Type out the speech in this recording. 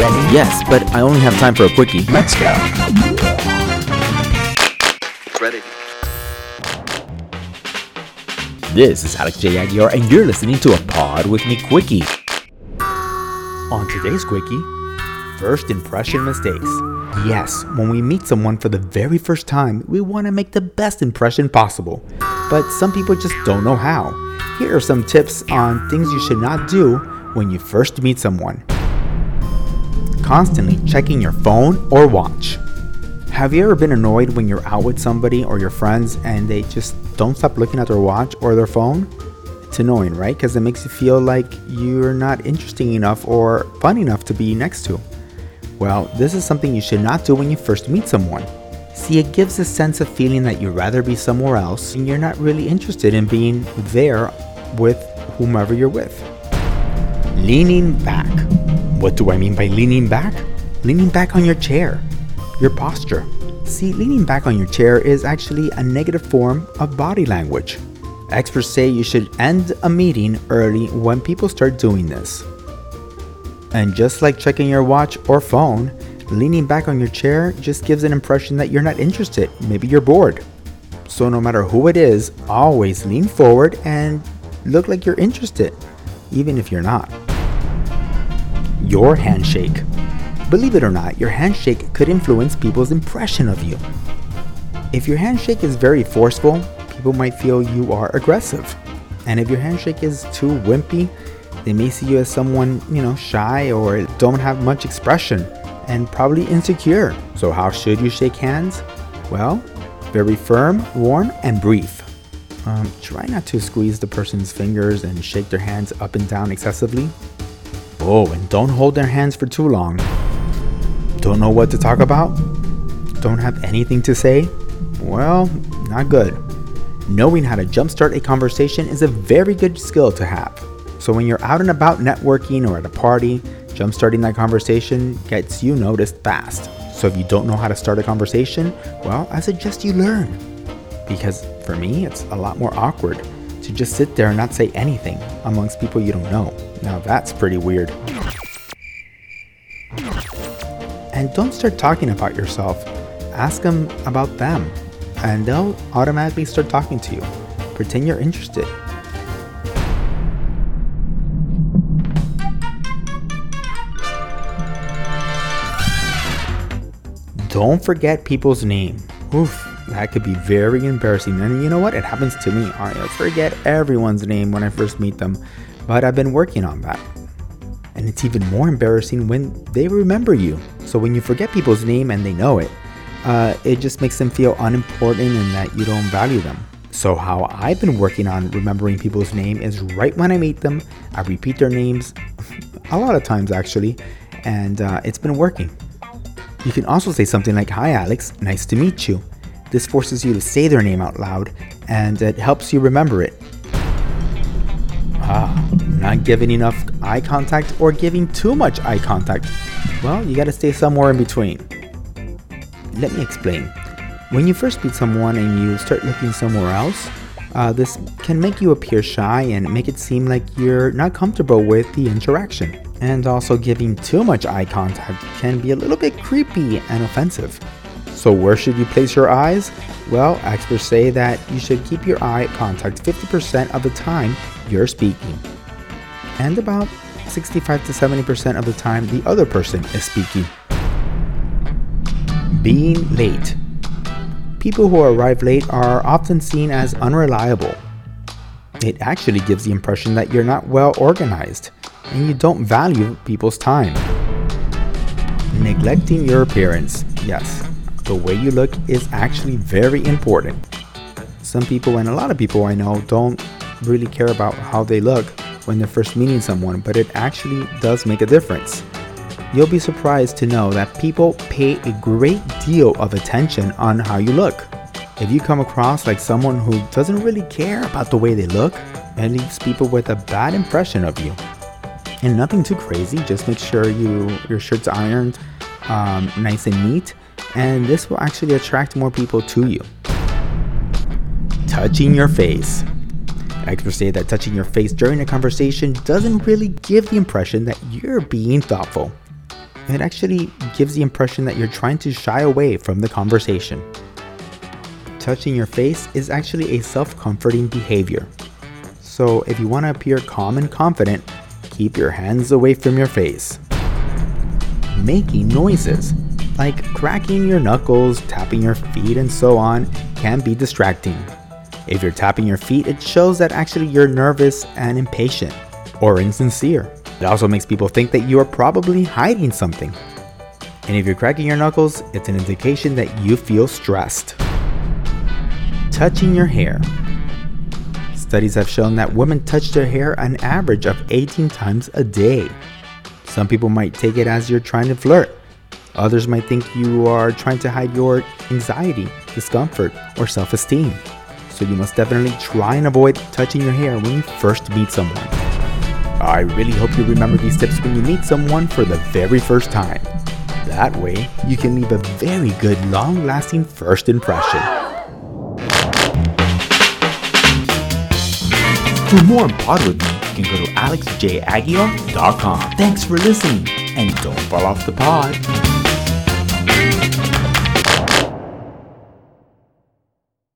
ready? Yes, but I only have time for a quickie. Let's go. Ready. This is Alex J. Aguilar, and you're listening to a Pod With Me Quickie. On today's Quickie, first impression mistakes. Yes, when we meet someone for the very first time, we want to make the best impression possible. But some people just don't know how. Here are some tips on things you should not do when you first meet someone. Constantly checking your phone or watch. Have you ever been annoyed when you're out with somebody or your friends and they just don't stop looking at their watch or their phone? It's annoying, right? Because it makes you feel like you're not interesting enough or fun enough to be next to. Well, this is something you should not do when you first meet someone. See, it gives a sense of feeling that you'd rather be somewhere else and you're not really interested in being there with whomever you're with. Leaning back. What do I mean by leaning back? Leaning back on your chair, your posture. See, leaning back on your chair is actually a negative form of body language. Experts say you should end a meeting early when people start doing this. And just like checking your watch or phone, leaning back on your chair just gives an impression that you're not interested. Maybe you're bored. So, no matter who it is, always lean forward and look like you're interested, even if you're not. Your handshake. Believe it or not, your handshake could influence people's impression of you. If your handshake is very forceful, people might feel you are aggressive. And if your handshake is too wimpy, they may see you as someone, you know, shy or don't have much expression and probably insecure. So, how should you shake hands? Well, very firm, warm, and brief. Um, try not to squeeze the person's fingers and shake their hands up and down excessively. Oh, and don't hold their hands for too long. Don't know what to talk about? Don't have anything to say? Well, not good. Knowing how to jumpstart a conversation is a very good skill to have. So when you're out and about networking or at a party, jumpstarting that conversation gets you noticed fast. So if you don't know how to start a conversation, well, I suggest you learn. Because for me, it's a lot more awkward to just sit there and not say anything amongst people you don't know. Now that's pretty weird. And don't start talking about yourself. Ask them about them, and they'll automatically start talking to you. Pretend you're interested. Don't forget people's name. Oof, that could be very embarrassing. And you know what? It happens to me. I forget everyone's name when I first meet them, but I've been working on that. And it's even more embarrassing when they remember you. So when you forget people's name and they know it, uh, it just makes them feel unimportant and that you don't value them. So how I've been working on remembering people's name is right when I meet them, I repeat their names a lot of times actually, and uh, it's been working. You can also say something like, Hi Alex, nice to meet you. This forces you to say their name out loud and it helps you remember it. Ah, not giving enough eye contact or giving too much eye contact. Well, you gotta stay somewhere in between. Let me explain. When you first meet someone and you start looking somewhere else, uh, this can make you appear shy and make it seem like you're not comfortable with the interaction. And also, giving too much eye contact can be a little bit creepy and offensive. So, where should you place your eyes? Well, experts say that you should keep your eye contact 50% of the time you're speaking, and about 65 to 70% of the time the other person is speaking. Being late. People who arrive late are often seen as unreliable. It actually gives the impression that you're not well organized and you don't value people's time. Neglecting your appearance. Yes, the way you look is actually very important. Some people, and a lot of people I know, don't really care about how they look when they're first meeting someone, but it actually does make a difference. You'll be surprised to know that people pay a great deal of attention on how you look. If you come across like someone who doesn't really care about the way they look, it leaves people with a bad impression of you. And nothing too crazy, just make sure you your shirt's ironed um, nice and neat, and this will actually attract more people to you. Touching your face. Experts say that touching your face during a conversation doesn't really give the impression that you're being thoughtful. it actually gives the impression that you're trying to shy away from the conversation. Touching your face is actually a self comforting behavior. So, if you want to appear calm and confident, keep your hands away from your face. Making noises, like cracking your knuckles, tapping your feet, and so on, can be distracting. If you're tapping your feet, it shows that actually you're nervous and impatient or insincere. It also makes people think that you are probably hiding something. And if you're cracking your knuckles, it's an indication that you feel stressed. Touching your hair. Studies have shown that women touch their hair an average of 18 times a day. Some people might take it as you're trying to flirt. Others might think you are trying to hide your anxiety, discomfort, or self esteem. So you must definitely try and avoid touching your hair when you first meet someone. I really hope you remember these tips when you meet someone for the very first time. That way, you can leave a very good, long lasting first impression. For more on Pod with me, you can go to alexjaguilar.com. Thanks for listening, and don't fall off the pod.